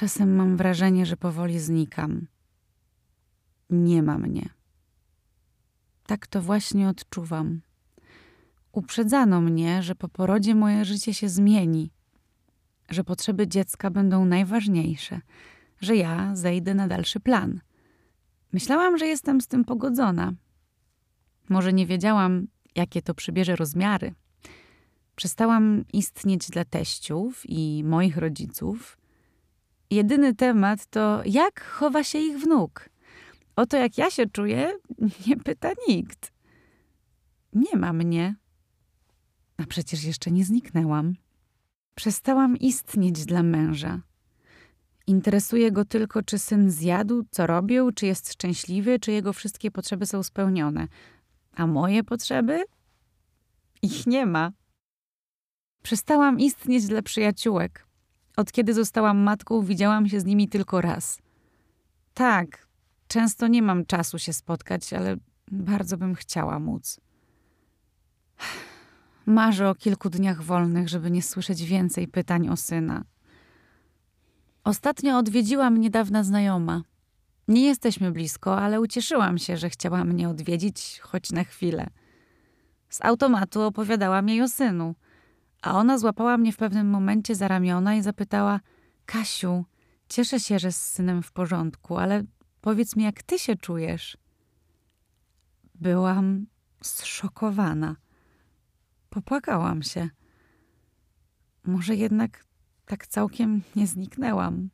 Czasem mam wrażenie, że powoli znikam. Nie ma mnie. Tak to właśnie odczuwam. Uprzedzano mnie, że po porodzie moje życie się zmieni, że potrzeby dziecka będą najważniejsze, że ja zejdę na dalszy plan. Myślałam, że jestem z tym pogodzona. Może nie wiedziałam, jakie to przybierze rozmiary. Przestałam istnieć dla teściów i moich rodziców. Jedyny temat to, jak chowa się ich wnuk. O to, jak ja się czuję, nie pyta nikt. Nie ma mnie. A przecież jeszcze nie zniknęłam. Przestałam istnieć dla męża. Interesuje go tylko, czy syn zjadł, co robił, czy jest szczęśliwy, czy jego wszystkie potrzeby są spełnione. A moje potrzeby? Ich nie ma. Przestałam istnieć dla przyjaciółek. Od kiedy zostałam matką, widziałam się z nimi tylko raz. Tak, często nie mam czasu się spotkać, ale bardzo bym chciała móc. Marzę o kilku dniach wolnych, żeby nie słyszeć więcej pytań o syna. Ostatnio odwiedziła mnie dawna znajoma. Nie jesteśmy blisko, ale ucieszyłam się, że chciała mnie odwiedzić choć na chwilę. Z automatu opowiadałam jej o synu, a ona złapała mnie w pewnym momencie za ramiona i zapytała: Kasiu, cieszę się, że z synem w porządku, ale powiedz mi, jak ty się czujesz? Byłam zszokowana. Popłakałam się. Może jednak tak całkiem nie zniknęłam.